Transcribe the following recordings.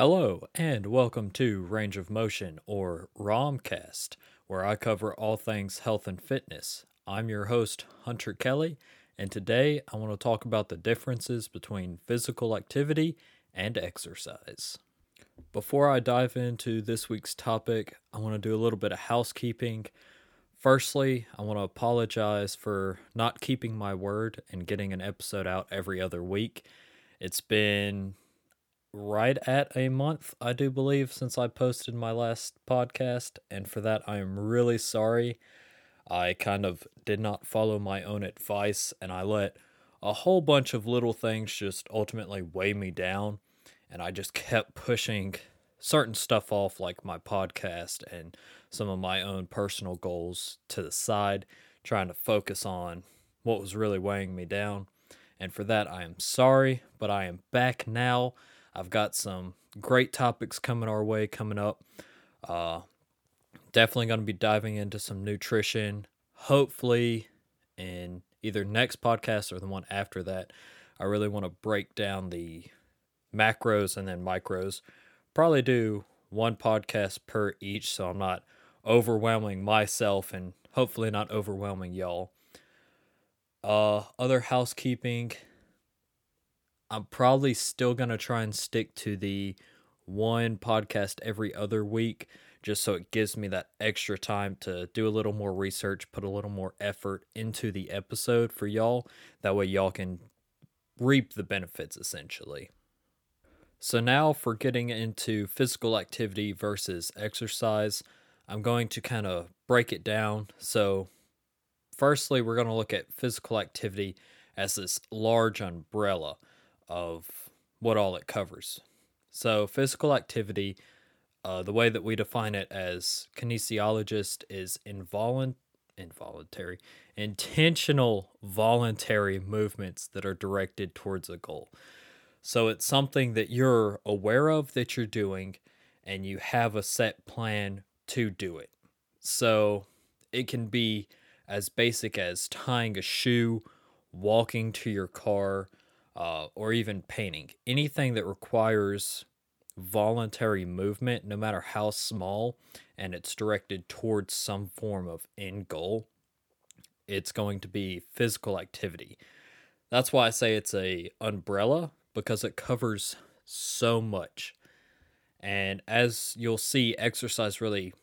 Hello, and welcome to Range of Motion, or ROMcast, where I cover all things health and fitness. I'm your host, Hunter Kelly, and today I want to talk about the differences between physical activity and exercise. Before I dive into this week's topic, I want to do a little bit of housekeeping. Firstly, I want to apologize for not keeping my word and getting an episode out every other week. It's been right at a month, I do believe, since I posted my last podcast, and for that I am really sorry. I kind of did not follow my own advice and I let a whole bunch of little things just ultimately weigh me down, and I just kept pushing certain stuff off, like my podcast and some of my own personal goals, to the side, trying to focus on what was really weighing me down. And for that, I am sorry, but I am back now I've got some great topics coming our way coming up. Uh, definitely going to be diving into some nutrition. Hopefully, in either next podcast or the one after that, I really want to break down the macros and then micros. Probably do one podcast per each so I'm not overwhelming myself and hopefully not overwhelming y'all. Uh, other housekeeping I'm probably still going to try and stick to the one podcast every other week just so it gives me that extra time to do a little more research, put a little more effort into the episode for y'all. That way, y'all can reap the benefits essentially. So, now for getting into physical activity versus exercise, I'm going to kind of break it down. So, firstly, we're going to look at physical activity as this large umbrella of what all it covers. So, physical activity, uh, the way that we define it as kinesiologist is involunt- involuntary, intentional voluntary movements that are directed towards a goal. So, it's something that you're aware of that you're doing and you have a set plan to do it. So, it can be as basic as tying a shoe, walking to your car, uh, or even painting. Anything that requires voluntary movement, no matter how small, and it's directed towards some form of end goal, it's going to be physical activity. That's why I say it's a umbrella because it covers so much. And as you'll see, exercise really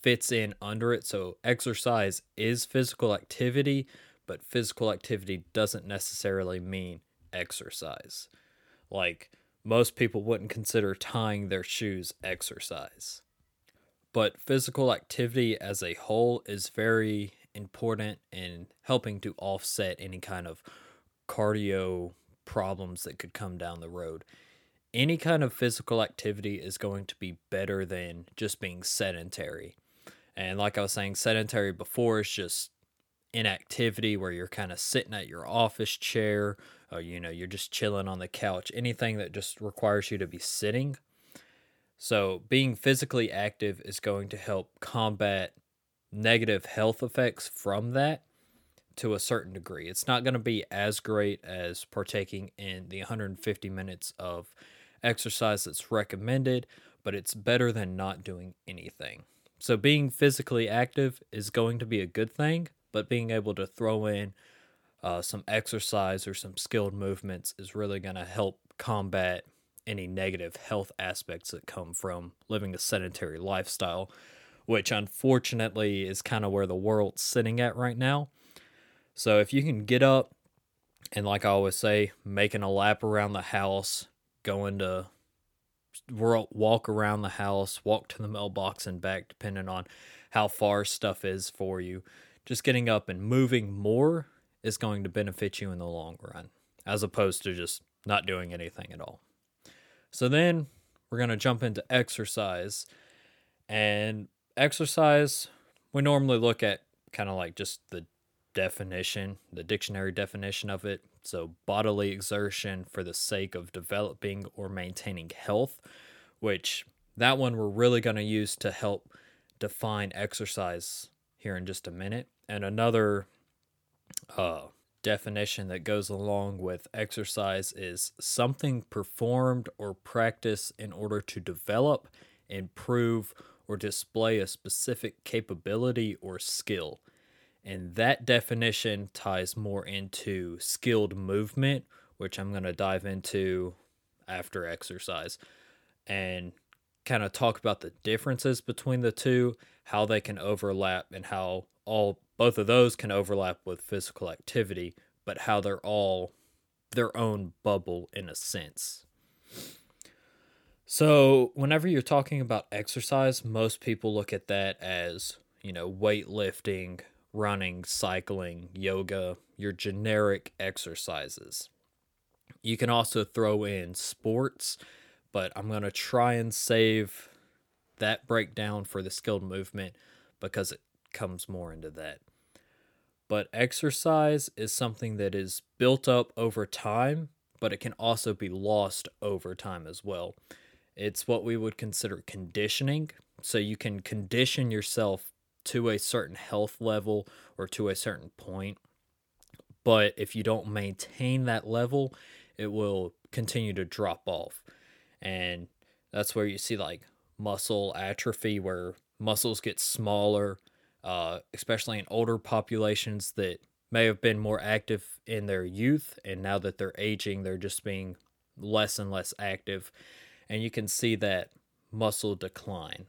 fits in under it. So, exercise is physical activity, but physical activity doesn't necessarily mean exercise. Like most people wouldn't consider tying their shoes exercise. But physical activity as a whole is very important in helping to offset any kind of cardio problems that could come down the road. Any kind of physical activity is going to be better than just being sedentary. And like I was saying, sedentary before is just inactivity where you're kind of sitting at your office chair or you know you're just chilling on the couch anything that just requires you to be sitting. So being physically active is going to help combat negative health effects from that to a certain degree. It's not going to be as great as partaking in the 150 minutes of exercise that's recommended but it's better than not doing anything. So being physically active is going to be a good thing but being able to throw in uh, some exercise or some skilled movements is really going to help combat any negative health aspects that come from living a sedentary lifestyle, which unfortunately is kind of where the world's sitting at right now. So if you can get up and, like I always say, making a lap around the house, going to walk around the house, walk to the mailbox and back, depending on how far stuff is for you just getting up and moving more is going to benefit you in the long run, as opposed to just not doing anything at all. So then we're going to jump into exercise. And exercise, we normally look at kind of like just the definition, the dictionary definition of it. So, bodily exertion for the sake of developing or maintaining health, which that one we're really going to use to help define exercise here in just a minute. And another uh, definition that goes along with exercise is something performed or practiced in order to develop, improve, or display a specific capability or skill. And that definition ties more into skilled movement, which I'm going to dive into after exercise and kind of talk about the differences between the two, how they can overlap, and how all both of those can overlap with physical activity, but how they're all their own bubble in a sense. So, whenever you're talking about exercise, most people look at that as, you know, weightlifting, running, cycling, yoga, your generic exercises. You can also throw in sports, but I'm going to try and save that breakdown for the skilled movement because it comes more into that. But exercise is something that is built up over time, but it can also be lost over time as well. It's what we would consider conditioning. So you can condition yourself to a certain health level or to a certain point. But if you don't maintain that level, it will continue to drop off. And that's where you see like muscle atrophy, where muscles get smaller, uh, especially in older populations that may have been more active in their youth. And now that they're aging, they're just being less and less active. And you can see that muscle decline.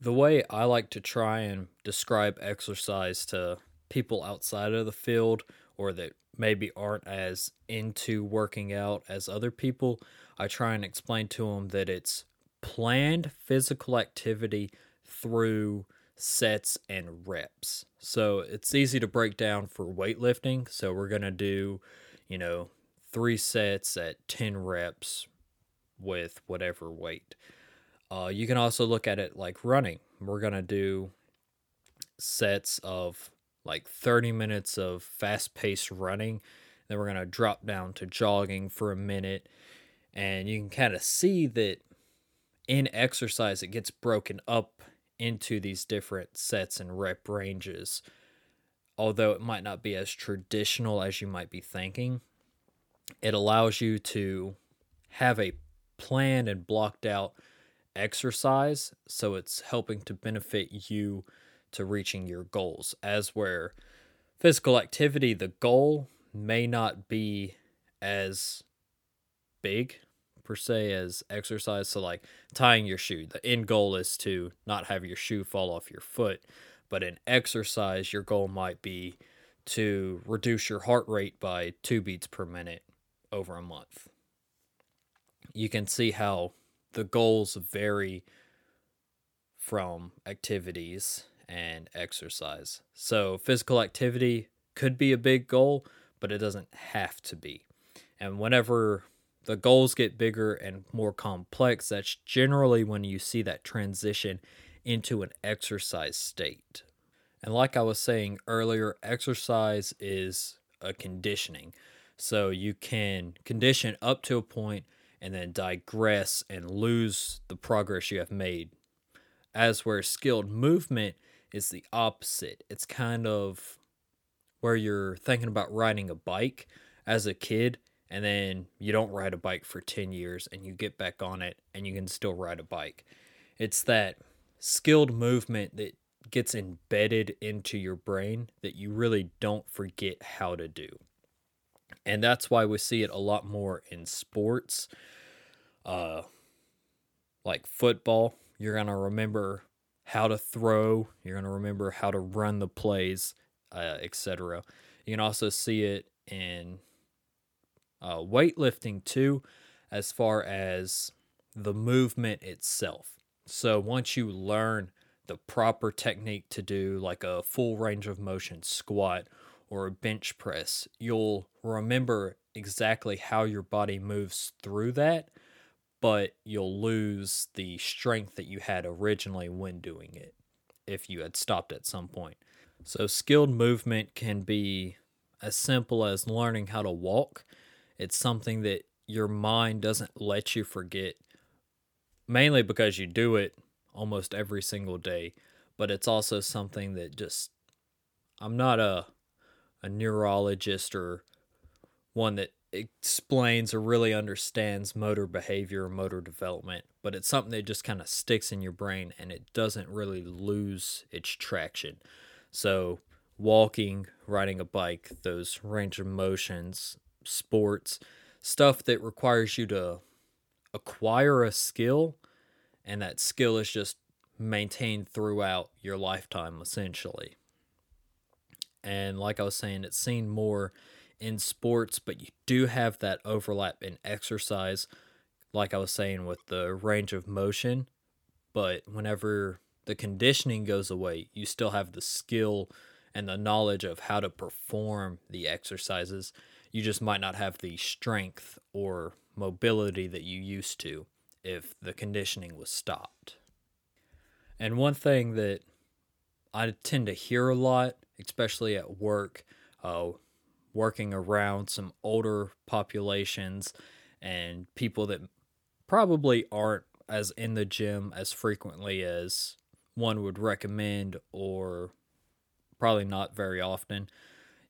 The way I like to try and describe exercise to people outside of the field or that maybe aren't as into working out as other people, I try and explain to them that it's planned physical activity through sets and reps. So it's easy to break down for weightlifting. So we're going to do, you know, three sets at 10 reps with whatever weight. Uh, you can also look at it like running. We're going to do sets of like 30 minutes of fast paced running. Then we're going to drop down to jogging for a minute. And you can kind of see that in exercise, it gets broken up into these different sets and rep ranges. Although it might not be as traditional as you might be thinking, it allows you to have a planned and blocked out exercise. So it's helping to benefit you to reaching your goals. As where physical activity, the goal may not be as big per se as exercise. So, like tying your shoe, the end goal is to not have your shoe fall off your foot. But in exercise, your goal might be to reduce your heart rate by two beats per minute over a month. You can see how the goals vary from activities and exercise. So, physical activity could be a big goal, but it doesn't have to be. And whenever the goals get bigger and more complex, that's generally when you see that transition into an exercise state. And like I was saying earlier, exercise is a conditioning. So you can condition up to a point and then digress and lose the progress you have made. As where skilled movement is the opposite. It's kind of where you're thinking about riding a bike as a kid and then you don't ride a bike for 10 years and you get back on it and you can still ride a bike. It's that skilled movement that gets embedded into your brain that you really don't forget how to do. And that's why we see it a lot more in sports. Uh like football, you're going to remember how to throw, you're going to remember how to run the plays, uh, etc. You can also see it in uh, weightlifting too, as far as the movement itself. So once you learn the proper technique to do like a full range of motion squat or a bench press, you'll remember exactly how your body moves through that, but you'll lose the strength that you had originally when doing it if you had stopped at some point. So, skilled movement can be as simple as learning how to walk it's something that your mind doesn't let you forget, mainly because you do it almost every single day. But it's also something that just, I'm not a a neurologist or one that explains or really understands motor behavior or motor development, but it's something that just kind of sticks in your brain and it doesn't really lose its traction. So, walking, riding a bike, those range of motions, sports, stuff that requires you to acquire a skill, and that skill is just maintained throughout your lifetime, essentially. And like I was saying, it's seen more in sports, but you do have that overlap in exercise, like I was saying with the range of motion. But whenever the conditioning goes away, you still have the skill and the knowledge of how to perform the exercises. You just might not have the strength or mobility that you used to if the conditioning was stopped. And one thing that I tend to hear a lot, especially at work, uh, working around some older populations and people that probably aren't as in the gym as frequently as one would recommend or probably not very often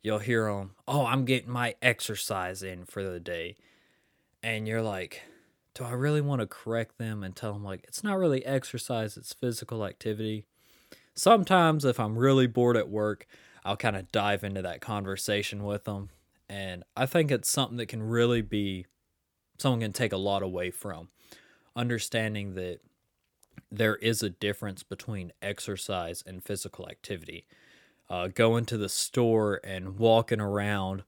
you'll hear them oh i'm getting my exercise in for the day and you're like do i really want to correct them and tell them like it's not really exercise it's physical activity sometimes if i'm really bored at work I'll kind of dive into that conversation with them. And I think it's something that can really be, someone can take a lot away from. Understanding that there is a difference between exercise and physical activity. Uh, going to the store and walking around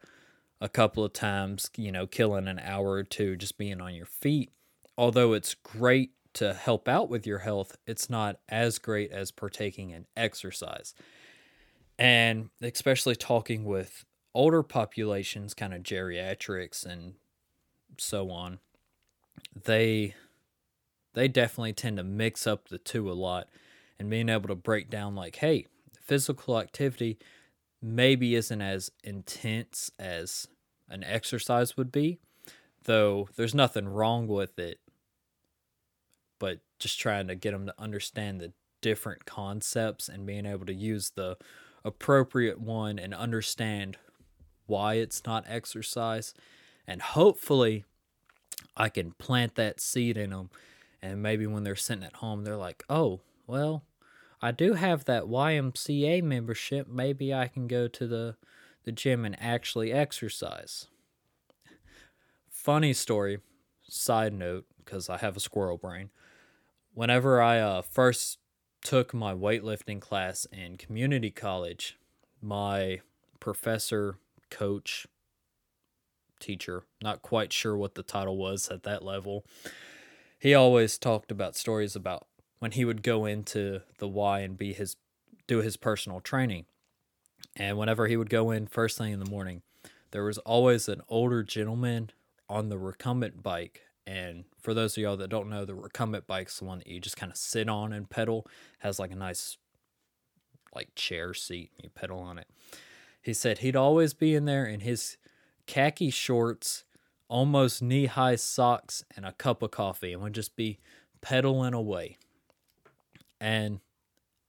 a couple of times, you know, killing an hour or two just being on your feet, although it's great to help out with your health, it's not as great as partaking in exercise. And especially talking with older populations, kind of geriatrics and so on, they they definitely tend to mix up the two a lot and being able to break down like, hey, physical activity maybe isn't as intense as an exercise would be, though there's nothing wrong with it. But just trying to get them to understand the different concepts and being able to use the appropriate one and understand why it's not exercise. And hopefully, I can plant that seed in them. And maybe when they're sitting at home, they're like, oh, well, I do have that YMCA membership. Maybe I can go to the, the gym and actually exercise. Funny story, side note, because I have a squirrel brain. Whenever I uh, first took my weightlifting class in community college, my professor, coach, teacher, not quite sure what the title was at that level, he always talked about stories about when he would go into the Y and be his do his personal training. And whenever he would go in first thing in the morning, there was always an older gentleman on the recumbent bike and for those of y'all that don't know, the recumbent bike's the one that you just kind of sit on and pedal. Has like a nice like chair seat. And you pedal on it. He said he'd always be in there in his khaki shorts, almost knee high socks, and a cup of coffee, and would just be pedaling away. And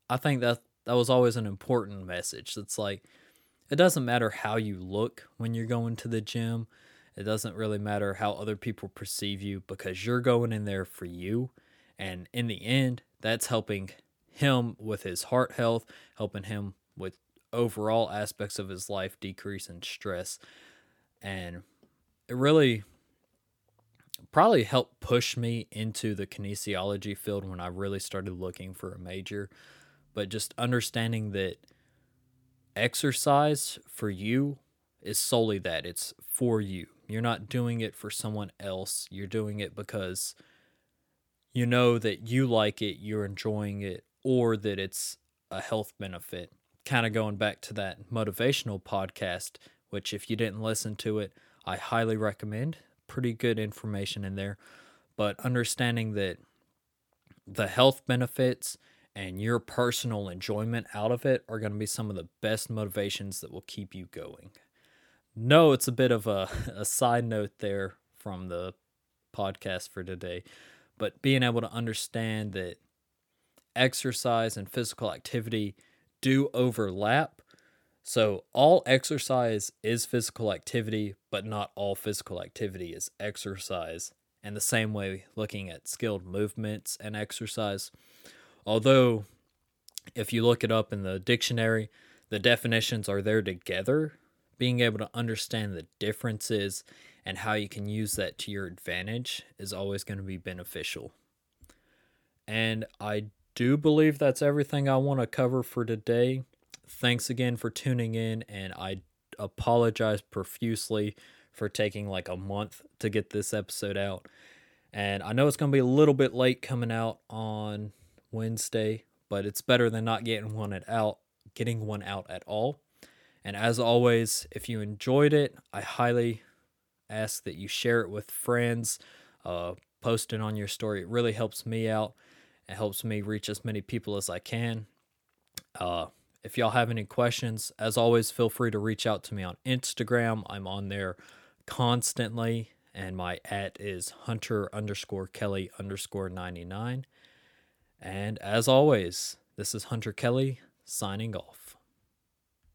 I think that that was always an important message. It's like it doesn't matter how you look when you're going to the gym. It doesn't really matter how other people perceive you because you're going in there for you. And in the end, that's helping him with his heart health, helping him with overall aspects of his life, decrease in stress. And it really probably helped push me into the kinesiology field when I really started looking for a major. But just understanding that exercise for you is solely that it's for you. You're not doing it for someone else. You're doing it because you know that you like it, you're enjoying it, or that it's a health benefit. Kind of going back to that motivational podcast, which, if you didn't listen to it, I highly recommend. Pretty good information in there. But understanding that the health benefits and your personal enjoyment out of it are going to be some of the best motivations that will keep you going no, it's a bit of a, a side note there from the podcast for today, but being able to understand that exercise and physical activity do overlap, So, all exercise is physical activity, but not all physical activity is exercise. And the same way, looking at skilled movements and exercise. Although, if you look it up in the dictionary, the definitions are there together. Being able to understand the differences and how you can use that to your advantage is always going to be beneficial. And I do believe that's everything I want to cover for today. Thanks again for tuning in, and I apologize profusely for taking like a month to get this episode out. And I know it's going to be a little bit late coming out on Wednesday, but it's better than not getting one at out, getting one out at all. And as always, if you enjoyed it, I highly ask that you share it with friends, uh, post it on your story. It really helps me out. It helps me reach as many people as I can. Uh, if y'all have any questions, as always, feel free to reach out to me on Instagram. I'm on there constantly, and my at is hunter underscore Kelly underscore 99. And as always, this is Hunter Kelly signing off.